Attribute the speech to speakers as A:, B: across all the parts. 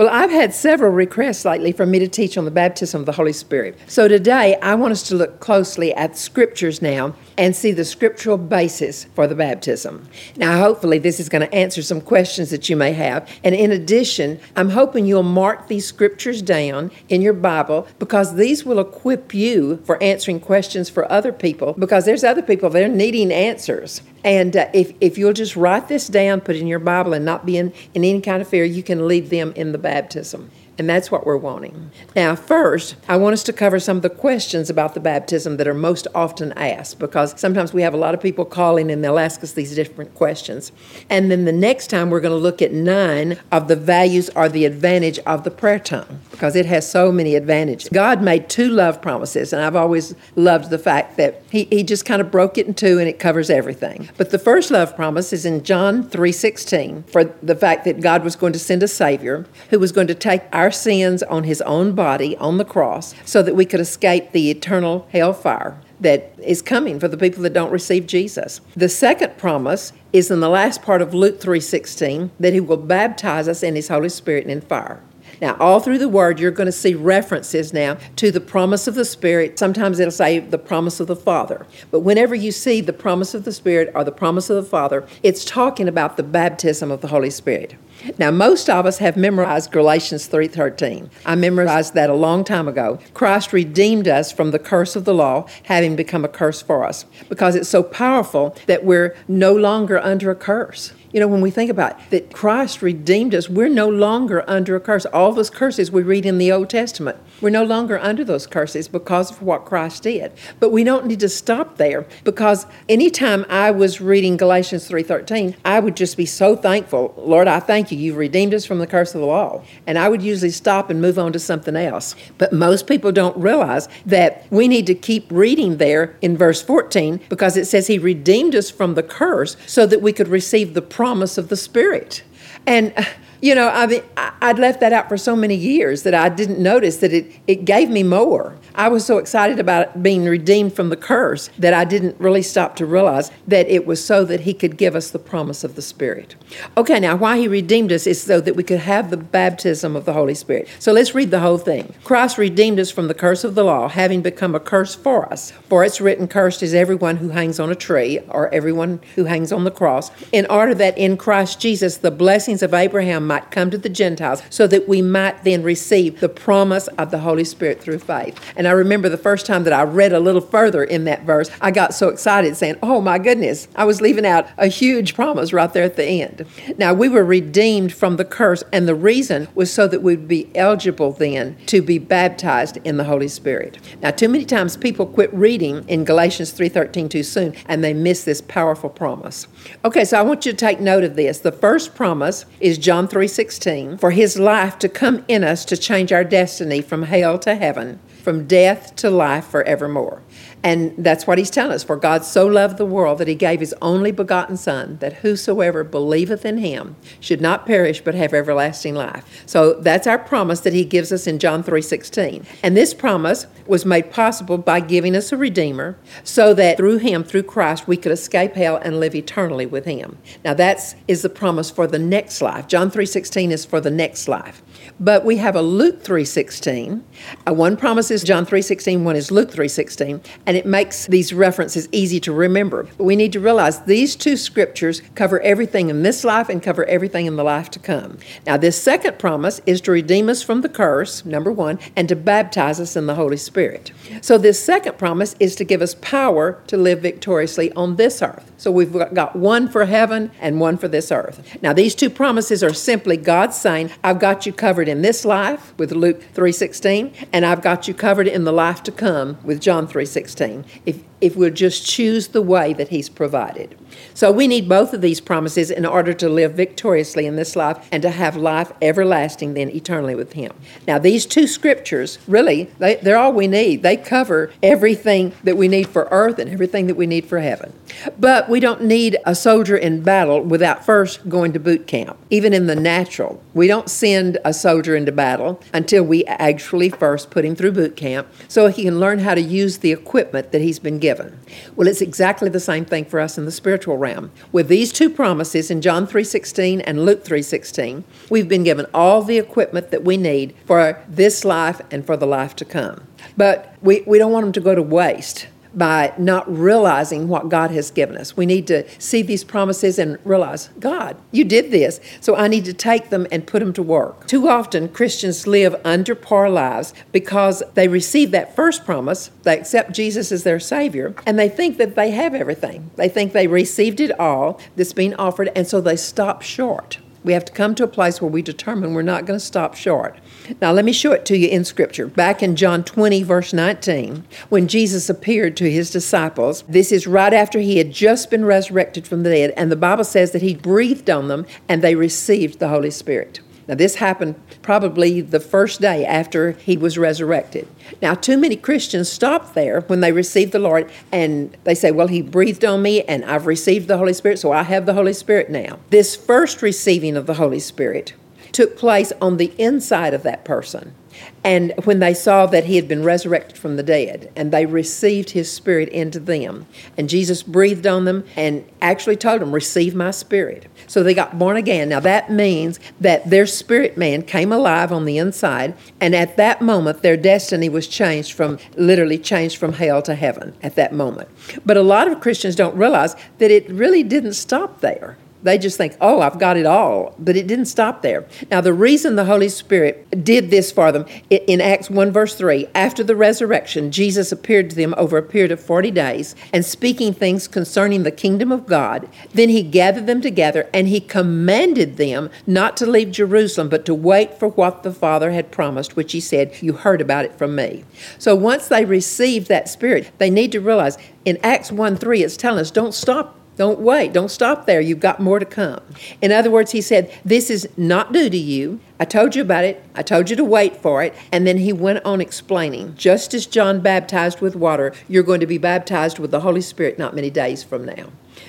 A: Well, I've had several requests lately for me to teach on the baptism of the Holy Spirit. So today I want us to look closely at scriptures now and see the scriptural basis for the baptism. Now, hopefully, this is going to answer some questions that you may have. And in addition, I'm hoping you'll mark these scriptures down in your Bible because these will equip you for answering questions for other people because there's other people, they're needing answers. And uh, if, if you'll just write this down, put it in your Bible, and not be in, in any kind of fear, you can leave them in the baptism. And that's what we're wanting. Now, first, I want us to cover some of the questions about the baptism that are most often asked because sometimes we have a lot of people calling and they'll ask us these different questions. And then the next time, we're going to look at nine of the values or the advantage of the prayer tongue because it has so many advantages. God made two love promises, and I've always loved the fact that He, he just kind of broke it in two and it covers everything. But the first love promise is in John 3:16 for the fact that God was going to send a Savior who was going to take our our sins on his own body on the cross so that we could escape the eternal hellfire that is coming for the people that don't receive Jesus. The second promise is in the last part of Luke 3:16 that he will baptize us in his Holy Spirit and in fire. Now, all through the word, you're going to see references now to the promise of the Spirit. Sometimes it'll say the promise of the Father. But whenever you see the promise of the Spirit or the promise of the Father, it's talking about the baptism of the Holy Spirit. Now, most of us have memorized Galatians 3:13. I memorized that a long time ago. Christ redeemed us from the curse of the law, having become a curse for us, because it's so powerful that we're no longer under a curse. You know, when we think about it, that Christ redeemed us, we're no longer under a curse. All those curses we read in the Old Testament, we're no longer under those curses because of what Christ did. But we don't need to stop there because anytime I was reading Galatians 3:13, I would just be so thankful, Lord, I thank you. You've redeemed us from the curse of the law. And I would usually stop and move on to something else. But most people don't realize that we need to keep reading there in verse 14 because it says he redeemed us from the curse so that we could receive the promise of the Spirit. And uh, you know, I mean, I'd left that out for so many years that I didn't notice that it, it gave me more. I was so excited about being redeemed from the curse that I didn't really stop to realize that it was so that He could give us the promise of the Spirit. Okay, now why He redeemed us is so that we could have the baptism of the Holy Spirit. So let's read the whole thing. Christ redeemed us from the curse of the law, having become a curse for us. For it's written, Cursed is everyone who hangs on a tree or everyone who hangs on the cross, in order that in Christ Jesus the blessings of Abraham might come to the Gentiles, so that we might then receive the promise of the Holy Spirit through faith. And I remember the first time that I read a little further in that verse, I got so excited saying, Oh my goodness, I was leaving out a huge promise right there at the end. Now, we were redeemed from the curse, and the reason was so that we'd be eligible then to be baptized in the Holy Spirit. Now, too many times people quit reading in Galatians 3:13 too soon, and they miss this powerful promise. Okay, so I want you to take note of this. The first promise is John 3 3:16 for his life to come in us to change our destiny from hell to heaven, from death to life forevermore. And that's what he's telling us. For God so loved the world that he gave his only begotten Son, that whosoever believeth in him should not perish but have everlasting life. So that's our promise that he gives us in John 3:16. And this promise was made possible by giving us a Redeemer, so that through him, through Christ, we could escape hell and live eternally with him. Now that is the promise for the next life. John 3:16 is for the next life. But we have a Luke 3:16. Uh, one promise is John 3:16, one is Luke 3:16, and it makes these references easy to remember. We need to realize these two scriptures cover everything in this life and cover everything in the life to come. Now, this second promise is to redeem us from the curse, number 1, and to baptize us in the Holy Spirit. So this second promise is to give us power to live victoriously on this earth. So we've got one for heaven and one for this earth. Now, these two promises are simply God saying, I've got you covered in this life with Luke 3:16, and I've got you covered in the life to come with John 3:16. If if we'll just choose the way that He's provided. So we need both of these promises in order to live victoriously in this life and to have life everlasting then eternally with Him. Now, these two scriptures, really, they, they're all we need. They cover everything that we need for earth and everything that we need for heaven. But we don't need a soldier in battle without first going to boot camp. Even in the natural, we don't send a soldier into battle until we actually first put him through boot camp so he can learn how to use the equipment that he's been given. Well, it's exactly the same thing for us in the spiritual spiritual realm. With these two promises in John 3:16 and Luke 3:16, we've been given all the equipment that we need for this life and for the life to come. But we, we don't want them to go to waste by not realizing what God has given us. We need to see these promises and realize, God, you did this, so I need to take them and put them to work. Too often, Christians live under par lives because they receive that first promise, they accept Jesus as their Savior, and they think that they have everything. They think they received it all that's being offered, and so they stop short. We have to come to a place where we determine we're not going to stop short. Now, let me show it to you in Scripture. Back in John 20, verse 19, when Jesus appeared to his disciples, this is right after he had just been resurrected from the dead, and the Bible says that he breathed on them and they received the Holy Spirit. Now, this happened probably the first day after he was resurrected. Now, too many Christians stop there when they receive the Lord and they say, Well, he breathed on me and I've received the Holy Spirit, so I have the Holy Spirit now. This first receiving of the Holy Spirit took place on the inside of that person. And when they saw that he had been resurrected from the dead, and they received his spirit into them, and Jesus breathed on them and actually told them, Receive my spirit. So they got born again. Now that means that their spirit man came alive on the inside, and at that moment, their destiny was changed from literally changed from hell to heaven at that moment. But a lot of Christians don't realize that it really didn't stop there. They just think, oh, I've got it all. But it didn't stop there. Now, the reason the Holy Spirit did this for them, in Acts 1, verse 3, after the resurrection, Jesus appeared to them over a period of 40 days and speaking things concerning the kingdom of God. Then he gathered them together and he commanded them not to leave Jerusalem, but to wait for what the Father had promised, which he said, You heard about it from me. So once they received that Spirit, they need to realize in Acts 1 3, it's telling us, don't stop don't wait. Don't stop there. You've got more to come. In other words, he said, This is not due to you. I told you about it. I told you to wait for it. And then he went on explaining just as John baptized with water, you're going to be baptized with the Holy Spirit not many days from now.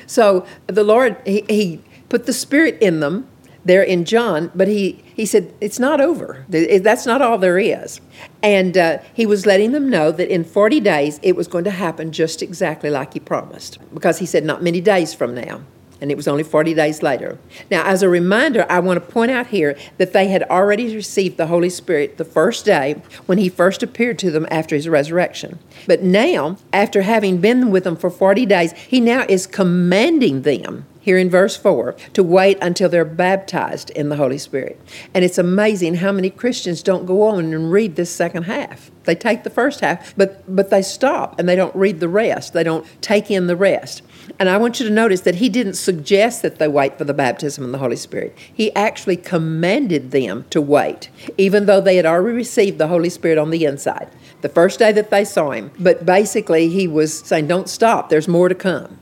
A: So the Lord, he, he put the Spirit in them there in John, but he, he said, It's not over. That's not all there is. And uh, he was letting them know that in 40 days it was going to happen just exactly like he promised, because he said, Not many days from now. And it was only 40 days later. Now, as a reminder, I want to point out here that they had already received the Holy Spirit the first day when he first appeared to them after his resurrection. But now, after having been with them for 40 days, he now is commanding them here in verse 4 to wait until they're baptized in the Holy Spirit. And it's amazing how many Christians don't go on and read this second half. They take the first half, but, but they stop and they don't read the rest. They don't take in the rest. And I want you to notice that he didn't suggest that they wait for the baptism in the Holy Spirit. He actually commanded them to wait, even though they had already received the Holy Spirit on the inside. The first day that they saw him. But basically, he was saying, Don't stop, there's more to come.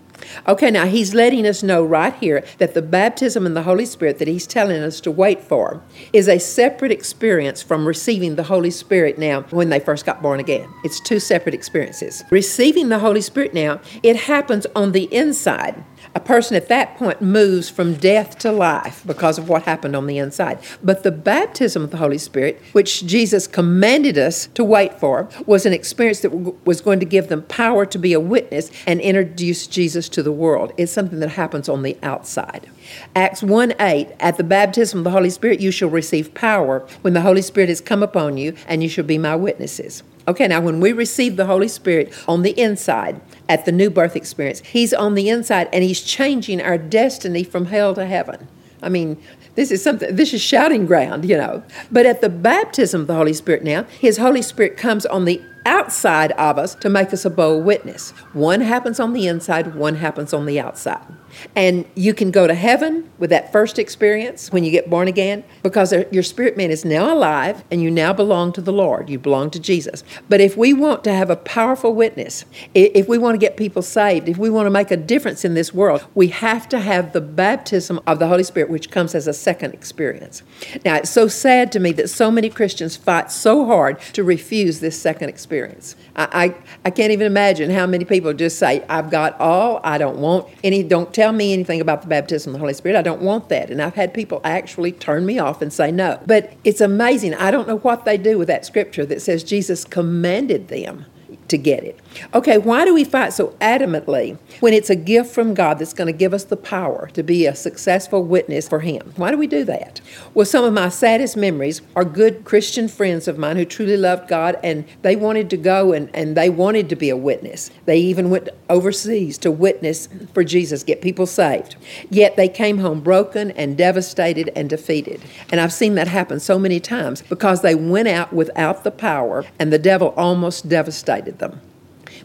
A: Okay, now he's letting us know right here that the baptism in the Holy Spirit that he's telling us to wait for is a separate experience from receiving the Holy Spirit now when they first got born again. It's two separate experiences. Receiving the Holy Spirit now, it happens on the inside a person at that point moves from death to life because of what happened on the inside. But the baptism of the Holy Spirit, which Jesus commanded us to wait for, was an experience that was going to give them power to be a witness and introduce Jesus to the world. It's something that happens on the outside. Acts 1 8, at the baptism of the Holy Spirit, you shall receive power when the Holy Spirit has come upon you, and you shall be my witnesses. Okay, now when we receive the Holy Spirit on the inside at the new birth experience, He's on the inside and He's changing our destiny from hell to heaven. I mean, this is something, this is shouting ground, you know. But at the baptism of the Holy Spirit now, His Holy Spirit comes on the outside of us to make us a bold witness. One happens on the inside, one happens on the outside. And you can go to heaven with that first experience when you get born again because your spirit man is now alive and you now belong to the Lord. You belong to Jesus. But if we want to have a powerful witness, if we want to get people saved, if we want to make a difference in this world, we have to have the baptism of the Holy Spirit, which comes as a second experience. Now, it's so sad to me that so many Christians fight so hard to refuse this second experience. I, I, I can't even imagine how many people just say, I've got all, I don't want any, don't tell me anything about the baptism of the Holy Spirit. I don't want that. And I've had people actually turn me off and say no. But it's amazing. I don't know what they do with that scripture that says Jesus commanded them to get it. Okay, why do we fight so adamantly when it's a gift from God that's going to give us the power to be a successful witness for Him? Why do we do that? Well, some of my saddest memories are good Christian friends of mine who truly loved God and they wanted to go and, and they wanted to be a witness. They even went overseas to witness for Jesus, get people saved. Yet they came home broken and devastated and defeated. And I've seen that happen so many times because they went out without the power and the devil almost devastated them.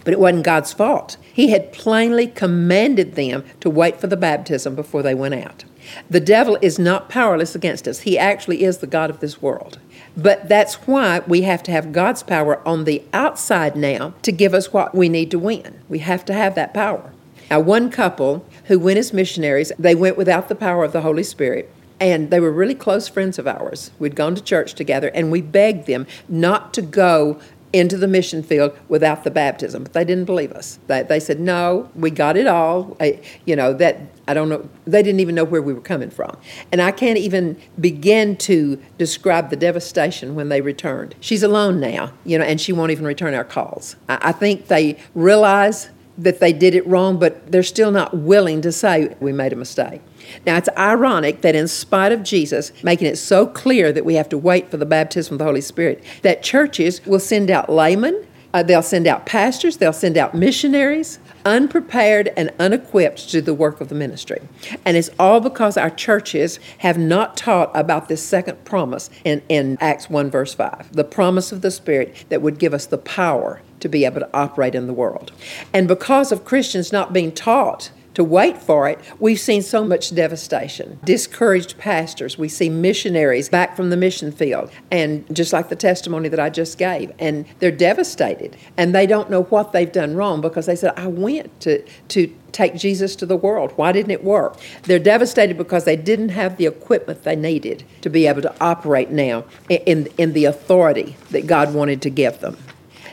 A: But it wasn't God's fault. He had plainly commanded them to wait for the baptism before they went out. The devil is not powerless against us. He actually is the God of this world. But that's why we have to have God's power on the outside now to give us what we need to win. We have to have that power. Now, one couple who went as missionaries, they went without the power of the Holy Spirit. And they were really close friends of ours. We'd gone to church together, and we begged them not to go into the mission field without the baptism. But they didn't believe us. They, they said, no, we got it all. I, you know, that, I don't know, they didn't even know where we were coming from. And I can't even begin to describe the devastation when they returned. She's alone now, you know, and she won't even return our calls. I, I think they realize that they did it wrong, but they're still not willing to say we made a mistake. Now, it's ironic that in spite of Jesus making it so clear that we have to wait for the baptism of the Holy Spirit, that churches will send out laymen, uh, they'll send out pastors, they'll send out missionaries, unprepared and unequipped to the work of the ministry. And it's all because our churches have not taught about this second promise in, in Acts 1, verse 5 the promise of the Spirit that would give us the power to be able to operate in the world. And because of Christians not being taught to wait for it, we've seen so much devastation. Discouraged pastors, we see missionaries back from the mission field, and just like the testimony that I just gave, and they're devastated and they don't know what they've done wrong because they said, I went to, to take Jesus to the world. Why didn't it work? They're devastated because they didn't have the equipment they needed to be able to operate now in, in the authority that God wanted to give them.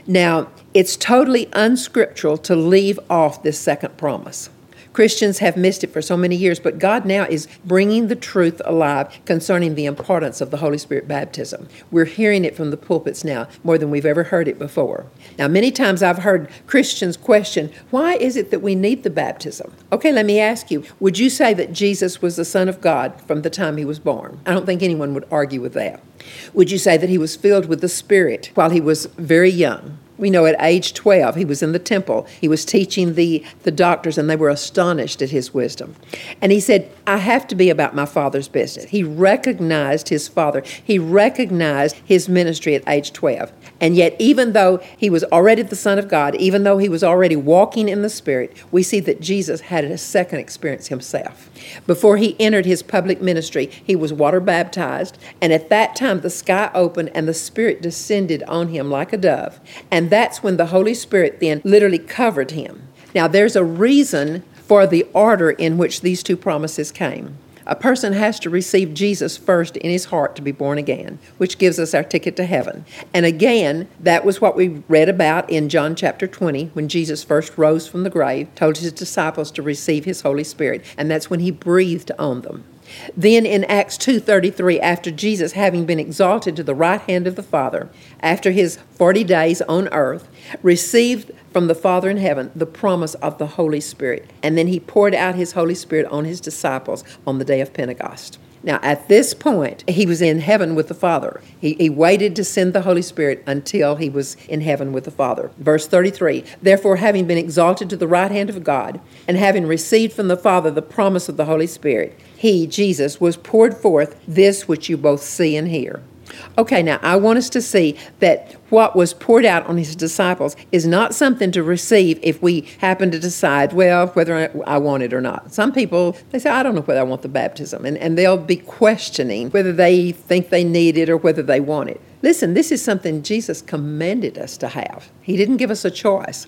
A: Now, it's totally unscriptural to leave off this second promise. Christians have missed it for so many years, but God now is bringing the truth alive concerning the importance of the Holy Spirit baptism. We're hearing it from the pulpits now more than we've ever heard it before. Now, many times I've heard Christians question, why is it that we need the baptism? Okay, let me ask you, would you say that Jesus was the Son of God from the time he was born? I don't think anyone would argue with that. Would you say that he was filled with the Spirit while he was very young? We know at age 12, he was in the temple. He was teaching the, the doctors, and they were astonished at his wisdom. And he said, I have to be about my father's business. He recognized his father, he recognized his ministry at age 12. And yet, even though he was already the Son of God, even though he was already walking in the Spirit, we see that Jesus had a second experience himself. Before he entered his public ministry, he was water baptized, and at that time the sky opened and the Spirit descended on him like a dove. And that's when the Holy Spirit then literally covered him. Now, there's a reason for the order in which these two promises came. A person has to receive Jesus first in his heart to be born again, which gives us our ticket to heaven. And again, that was what we read about in John chapter 20 when Jesus first rose from the grave, told his disciples to receive his Holy Spirit, and that's when he breathed on them. Then in Acts 2:33 after Jesus having been exalted to the right hand of the Father after his 40 days on earth received from the Father in heaven the promise of the Holy Spirit and then he poured out his Holy Spirit on his disciples on the day of Pentecost. Now, at this point, he was in heaven with the Father. He, he, waited to send the Holy Spirit until he was in heaven with the Father. Verse 33 Therefore, having been exalted to the right hand of God, and having received from the Father the promise of the Holy Spirit, he, Jesus, was poured forth this which you both see and hear. Okay, now I want us to see that what was poured out on his disciples is not something to receive if we happen to decide, well, whether I want it or not. Some people, they say, I don't know whether I want the baptism, and, and they'll be questioning whether they think they need it or whether they want it. Listen, this is something Jesus commanded us to have. He didn't give us a choice.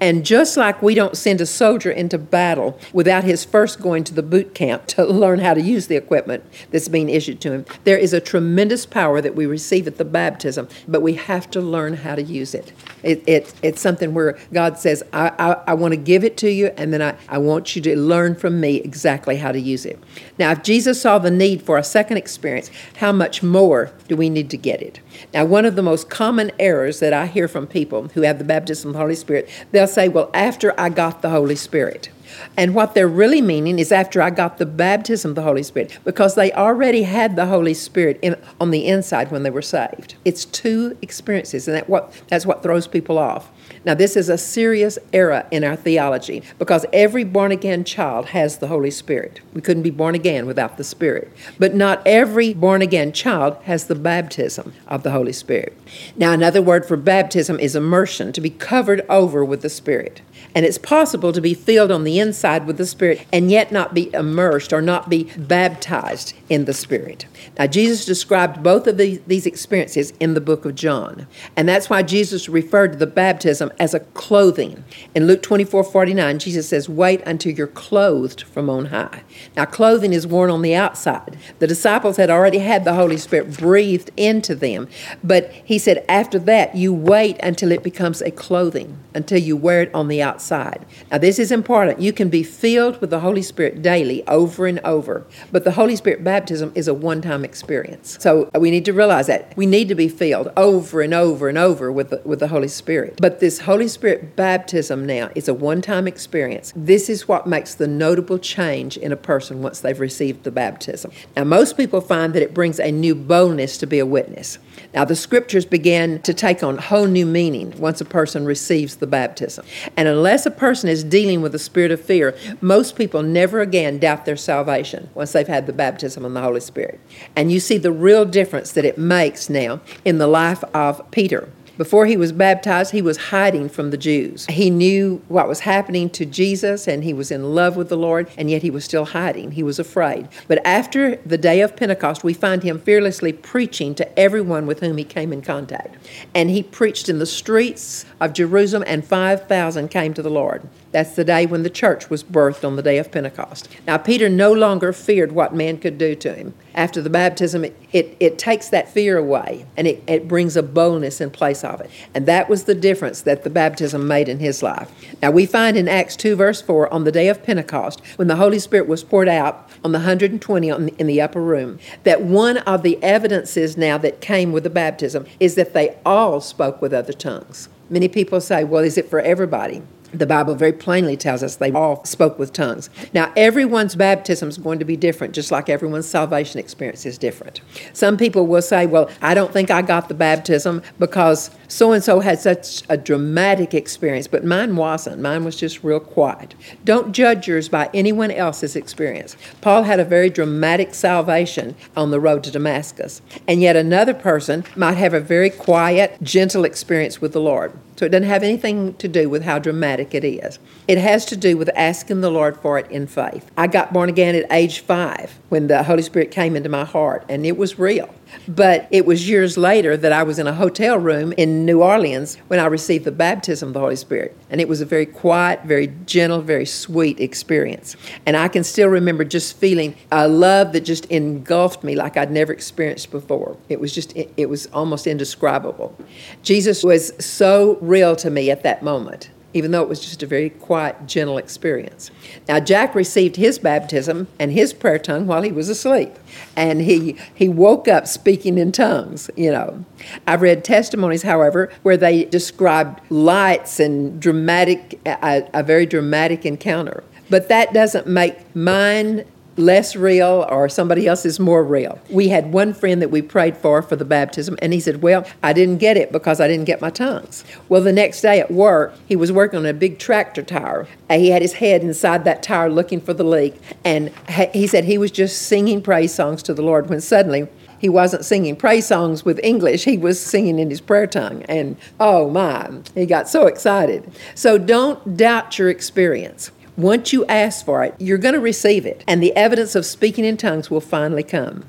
A: And just like we don't send a soldier into battle without his first going to the boot camp to learn how to use the equipment that's being issued to him, there is a tremendous power that we receive at the baptism, but we have to learn how to use it. it, it it's something where God says, I, I, I want to give it to you, and then I, I want you to learn from me exactly how to use it. Now, if Jesus saw the need for a second experience, how much more do we need to get it? Now, one of the most common errors that I hear from people who have the baptism of the Holy Spirit, they'll say, Well, after I got the Holy Spirit. And what they're really meaning is after I got the baptism of the Holy Spirit, because they already had the Holy Spirit in, on the inside when they were saved. It's two experiences, and that what, that's what throws people off. Now, this is a serious error in our theology because every born again child has the Holy Spirit. We couldn't be born again without the Spirit. But not every born again child has the baptism of the Holy Spirit. Now, another word for baptism is immersion, to be covered over with the Spirit. And it's possible to be filled on the inside with the Spirit and yet not be immersed or not be baptized in the Spirit. Now, Jesus described both of these, experiences in the book of John. And that's why Jesus referred to the baptism as a clothing. In Luke 24 49, Jesus says, Wait until you're clothed from on high. Now, clothing is worn on the outside. The disciples had already had the Holy Spirit breathed into them. But he said, After that, you wait until it becomes a clothing, until you wear it on the outside. Now, this is important. You can be filled with the Holy Spirit daily, over and over, but the Holy Spirit baptism is a one time experience. So we need to realize that. We need to be filled over and over and over with the, with the Holy Spirit. But this Holy Spirit baptism now is a one time experience. This is what makes the notable change in a person once they've received the baptism. Now, most people find that it brings a new boldness to be a witness. Now, the scriptures begin to take on whole new meaning once a person receives the baptism. And unless a person is dealing with a spirit of fear, most people never again doubt their salvation once they've had the baptism of the Holy Spirit. And you see the real difference that it makes now in the life of Peter. Before he was baptized, he was hiding from the Jews. He knew what was happening to Jesus and he was in love with the Lord, and yet he was still hiding. He was afraid. But after the day of Pentecost, we find him fearlessly preaching to everyone with whom he came in contact. And he preached in the streets of Jerusalem, and 5,000 came to the Lord. That's the day when the church was birthed on the day of Pentecost. Now, Peter no longer feared what man could do to him. After the baptism, it, it, it takes that fear away and it, it brings a boldness in place of it. And that was the difference that the baptism made in his life. Now, we find in Acts 2, verse 4, on the day of Pentecost, when the Holy Spirit was poured out on the 120 on in the upper room, that one of the evidences now that came with the baptism is that they all spoke with other tongues. Many people say, well, is it for everybody? The Bible very plainly tells us they all spoke with tongues. Now, everyone's baptism is going to be different, just like everyone's salvation experience is different. Some people will say, Well, I don't think I got the baptism because so and so had such a dramatic experience, but mine wasn't. Mine was just real quiet. Don't judge yours by anyone else's experience. Paul had a very dramatic salvation on the road to Damascus, and yet another person might have a very quiet, gentle experience with the Lord. So it doesn't have anything to do with how dramatic it is. It has to do with asking the Lord for it in faith. I got born again at age five when the Holy Spirit came into my heart, and it was real. But it was years later that I was in a hotel room in New Orleans when I received the baptism of the Holy Spirit. And it was a very quiet, very gentle, very sweet experience. And I can still remember just feeling a love that just engulfed me like I'd never experienced before. It was just, it, was almost indescribable. Jesus was so real to me at that moment even though it was just a very quiet, gentle experience. Now, Jack received his baptism and his prayer tongue while he was asleep, and he, he woke up speaking in tongues, you know. I've read testimonies, however, where they described lights and dramatic, a, a very dramatic encounter. But that doesn't make mine less real or somebody else is more real. We had one friend that we prayed for for the baptism, and he said, Well, I didn't get it because I didn't get my tongues. Well, the next day at work, he was working on a big tractor tire. Uh, he had his head inside that tire looking for the leak, and he said he was just singing praise songs to the Lord when suddenly he wasn't singing praise songs with English, he was singing in his prayer tongue. And oh my, he got so excited. So don't doubt your experience. Once you ask for it, you're going to receive it, and the evidence of speaking in tongues will finally come.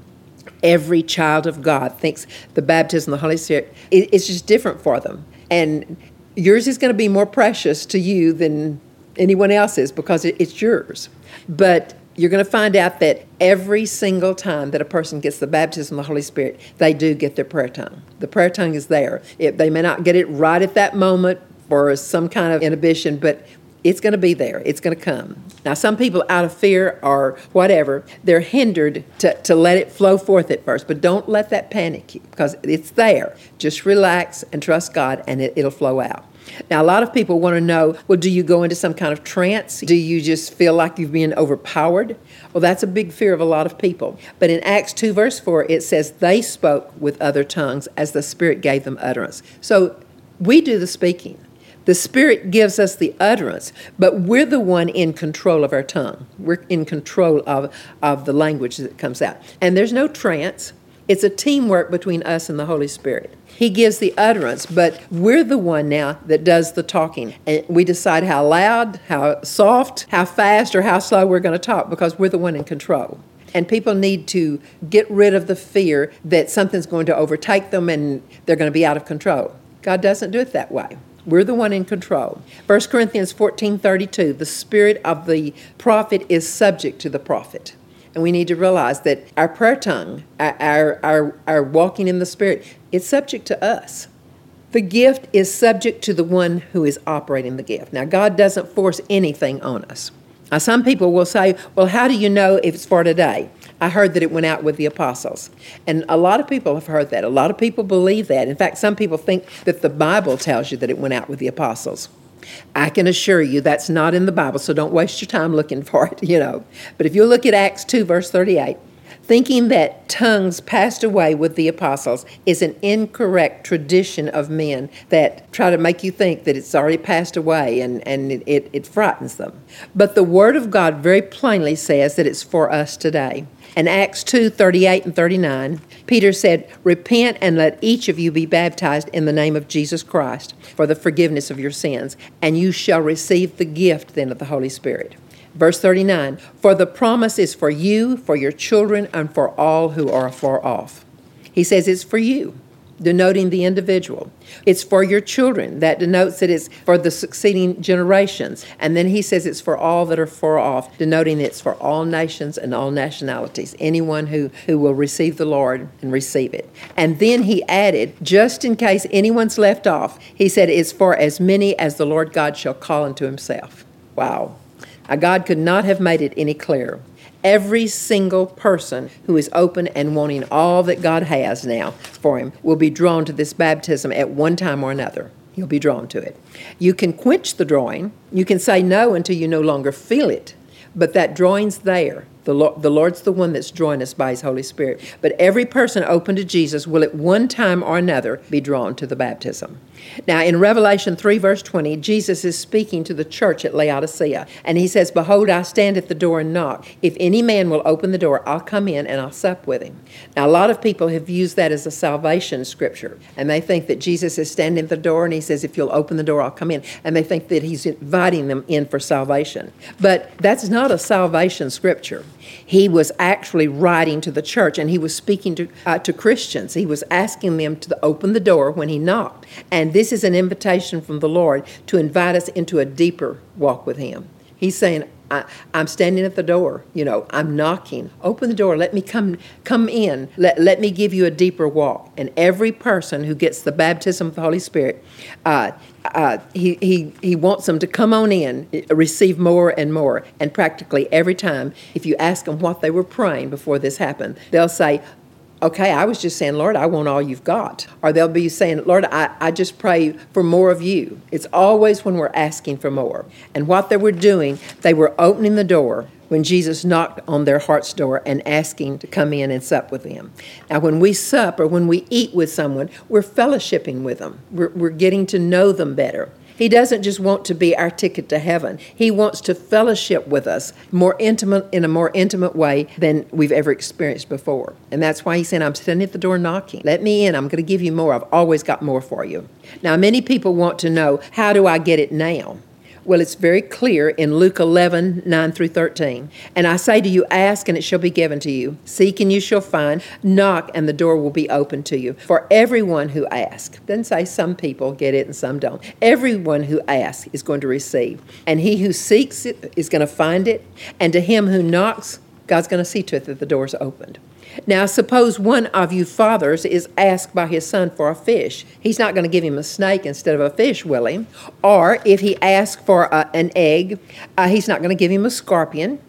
A: Every child of God thinks the baptism of the Holy Spirit is just different for them. And yours is going to be more precious to you than anyone else's because it's yours. But you're going to find out that every single time that a person gets the baptism of the Holy Spirit, they do get their prayer tongue. The prayer tongue is there. It, they may not get it right at that moment for some kind of inhibition, but It's going to be there. It's going to come. Now, some people, out of fear or whatever, they're hindered to, to let it flow forth at first. But don't let that panic you because it's there. Just relax and trust God, and it, it'll flow out. Now, a lot of people want to know well, do you go into some kind of trance? Do you just feel like you've been overpowered? Well, that's a big fear of a lot of people. But in Acts 2, verse 4, it says, They spoke with other tongues as the Spirit gave them utterance. So we do the speaking. The Spirit gives us the utterance, but we're the one in control of our tongue. We're in control of, of the language that comes out. And there's no trance, it's a teamwork between us and the Holy Spirit. He gives the utterance, but we're the one now that does the talking. And we decide how loud, how soft, how fast, or how slow we're going to talk because we're the one in control. And people need to get rid of the fear that something's going to overtake them and they're going to be out of control. God doesn't do it that way. We're the one in control. 1 Corinthians 14 32, the spirit of the prophet is subject to the prophet. And we need to realize that our prayer tongue, our, our, our walking in the Spirit, it's subject to us. The gift is subject to the one who is operating the gift. Now, God doesn't force anything on us. Now, some people will say, well, how do you know if it's for today? I heard that it went out with the apostles. And a lot of people have heard that. A lot of people believe that. In fact, some people think that the Bible tells you that it went out with the apostles. I can assure you that's not in the Bible, so don't waste your time looking for it, you know. But if you look at Acts 2, verse 38, thinking that tongues passed away with the apostles is an incorrect tradition of men that try to make you think that it's already passed away and, and it, it, it frightens them. But the Word of God very plainly says that it's for us today. In Acts 2 38 and 39, Peter said, Repent and let each of you be baptized in the name of Jesus Christ for the forgiveness of your sins, and you shall receive the gift then of the Holy Spirit. Verse 39 For the promise is for you, for your children, and for all who are far off. He says it's for you denoting the individual. It's for your children. That denotes that it's for the succeeding generations. And then he says it's for all that are far off, denoting it's for all nations and all nationalities, anyone who, who will receive the Lord and receive it. And then he added, just in case anyone's left off, he said it's for as many as the Lord God shall call unto himself. Wow. Now, God could not have made it any clearer. Every single person who is open and wanting all that God has now for him will be drawn to this baptism at one time or another. He'll be drawn to it. You can quench the drawing. You can say no until you no longer feel it, but that drawing's there. The, Lord, the Lord's the one that's drawing us by His Holy Spirit. But every person open to Jesus will at one time or another be drawn to the baptism. Now, in Revelation 3, verse 20, Jesus is speaking to the church at Laodicea, and he says, Behold, I stand at the door and knock. If any man will open the door, I'll come in and I'll sup with him. Now, a lot of people have used that as a salvation scripture, and they think that Jesus is standing at the door and he says, If you'll open the door, I'll come in. And they think that he's inviting them in for salvation. But that's not a salvation scripture. He was actually writing to the church and he was speaking to, uh, to Christians. He was asking them to open the door when he knocked. And this is an invitation from the Lord to invite us into a deeper walk with him. He's saying, I, am standing at the door. You know, I'm knocking. Open the door. Let me come come in. Let, let me give you a deeper walk. And every person who gets the baptism of the Holy Spirit, uh, uh, he, he, he wants them to come on in, receive more and more. And practically every time, if you ask them what they were praying before this happened, they'll say, okay, I was just saying, Lord, I want all you've got. Or they'll be saying, Lord, I, I just pray for more of you. It's always when we're asking for more. And what they were doing, they were opening the door when Jesus knocked on their heart's door and asking to come in and sup with them. Now, when we sup or when we eat with someone, we're fellowshipping with them, we're, we're getting to know them better. He doesn't just want to be our ticket to heaven. He wants to fellowship with us more intimate in a more intimate way than we've ever experienced before. And that's why he said, I'm standing at the door knocking. Let me in. I'm going to give you more. I've always got more for you. Now, many people want to know, how do I get it now? Well, it's very clear in Luke 11, 9 through 13. And I say to you, ask and it shall be given to you. Seek and you shall find. Knock and the door will be open to you. For everyone who asks, doesn't say some people get it and some don't. Everyone who asks is going to receive. And he who seeks it is going to find it. And to him who knocks, God's going to see to it that the door's opened. Now, suppose one of you fathers is asked by his son for a fish. He's not going to give him a snake instead of a fish, will he? Or if he asks for a, an egg, uh, he's not going to give him a scorpion.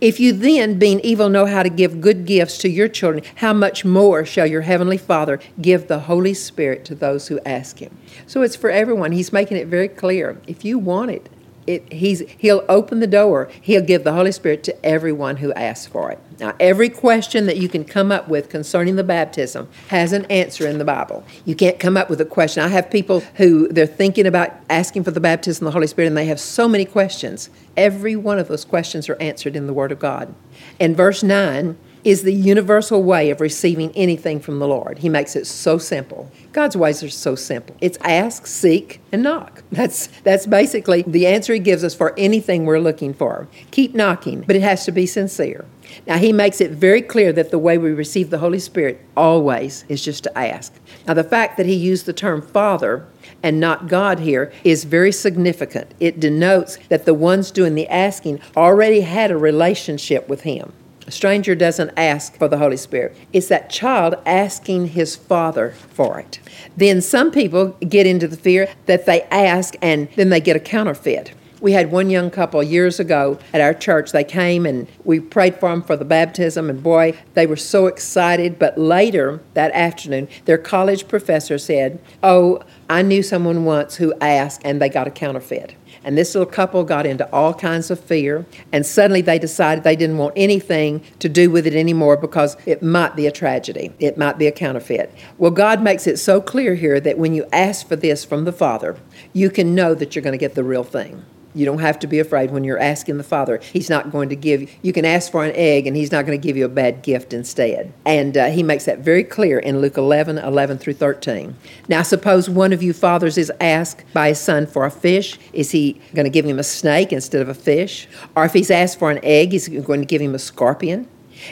A: If you then, being evil, know how to give good gifts to your children, how much more shall your heavenly Father give the Holy Spirit to those who ask him? So it's for everyone. He's making it very clear. If you want it, it, he's, he'll open the door. He'll give the Holy Spirit to everyone who asks for it. Now, every question that you can come up with concerning the baptism has an answer in the Bible. You can't come up with a question. I have people who they're thinking about asking for the baptism of the Holy Spirit, and they have so many questions. Every one of those questions are answered in the Word of God. In verse 9, is the universal way of receiving anything from the Lord. He makes it so simple. God's ways are so simple. It's ask, seek, and knock. That's that's basically the answer he gives us for anything we're looking for. Keep knocking, but it has to be sincere. Now he makes it very clear that the way we receive the Holy Spirit always is just to ask. Now the fact that he used the term Father and not God here is very significant. It denotes that the ones doing the asking already had a relationship with him. A stranger doesn't ask for the Holy Spirit. It's that child asking his father for it. Then some people get into the fear that they ask and then they get a counterfeit. We had one young couple years ago at our church. They came and we prayed for them for the baptism, and boy, they were so excited. But later that afternoon, their college professor said, Oh, I knew someone once who asked and they got a counterfeit. And this little couple got into all kinds of fear, and suddenly they decided they didn't want anything to do with it anymore because it might be a tragedy. It might be a counterfeit. Well, God makes it so clear here that when you ask for this from the Father, you can know that you're going to get the real thing. You don't have to be afraid when you're asking the Father. He's not going to give, you can ask for an egg and He's not going to give you a bad gift instead. And uh, He makes that very clear in Luke 11 11 through 13. Now, suppose one of you fathers is asked by his son for a fish. Is he going to give him a snake instead of a fish? Or if he's asked for an egg, is he going to give him a scorpion?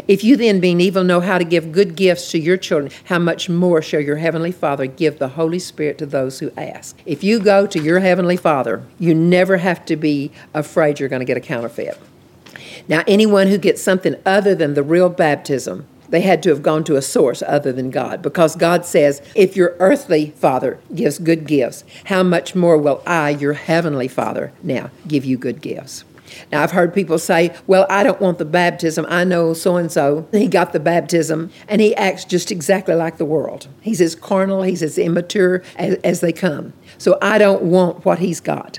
A: If you then, being evil, know how to give good gifts to your children, how much more shall your heavenly Father give the Holy Spirit to those who ask? If you go to your heavenly Father, you never have to be afraid you're going to get a counterfeit. Now, anyone who gets something other than the real baptism, they had to have gone to a source other than God because God says, If your earthly father gives good gifts, how much more will I, your heavenly Father, now give you good gifts? Now, I've heard people say, Well, I don't want the baptism. I know so and so. He got the baptism, and he acts just exactly like the world. He's as carnal, he's as immature as, as they come. So I don't want what he's got.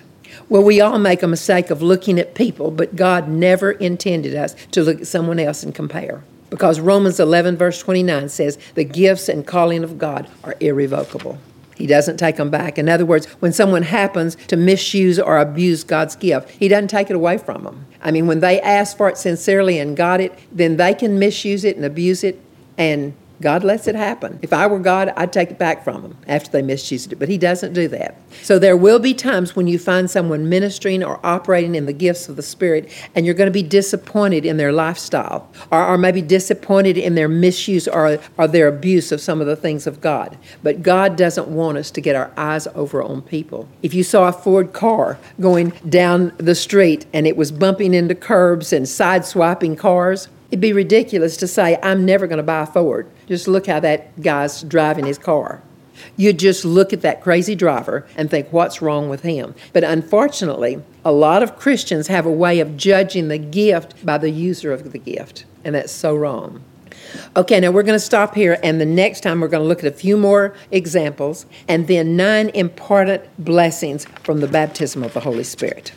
A: Well, we all make a mistake of looking at people, but God never intended us to look at someone else and compare. Because Romans 11, verse 29 says, The gifts and calling of God are irrevocable. He doesn't take them back. In other words, when someone happens to misuse or abuse God's gift, He doesn't take it away from them. I mean, when they ask for it sincerely and got it, then they can misuse it and abuse it and God lets it happen. If I were God, I'd take it back from them after they misused it, but He doesn't do that. So there will be times when you find someone ministering or operating in the gifts of the Spirit, and you're going to be disappointed in their lifestyle, or, or maybe disappointed in their misuse or, or their abuse of some of the things of God. But God doesn't want us to get our eyes over on people. If you saw a Ford car going down the street and it was bumping into curbs and sideswiping cars, It'd be ridiculous to say, I'm never going to buy a Ford. Just look how that guy's driving his car. You just look at that crazy driver and think, what's wrong with him? But unfortunately, a lot of Christians have a way of judging the gift by the user of the gift, and that's so wrong. Okay, now we're going to stop here, and the next time we're going to look at a few more examples and then nine important blessings from the baptism of the Holy Spirit.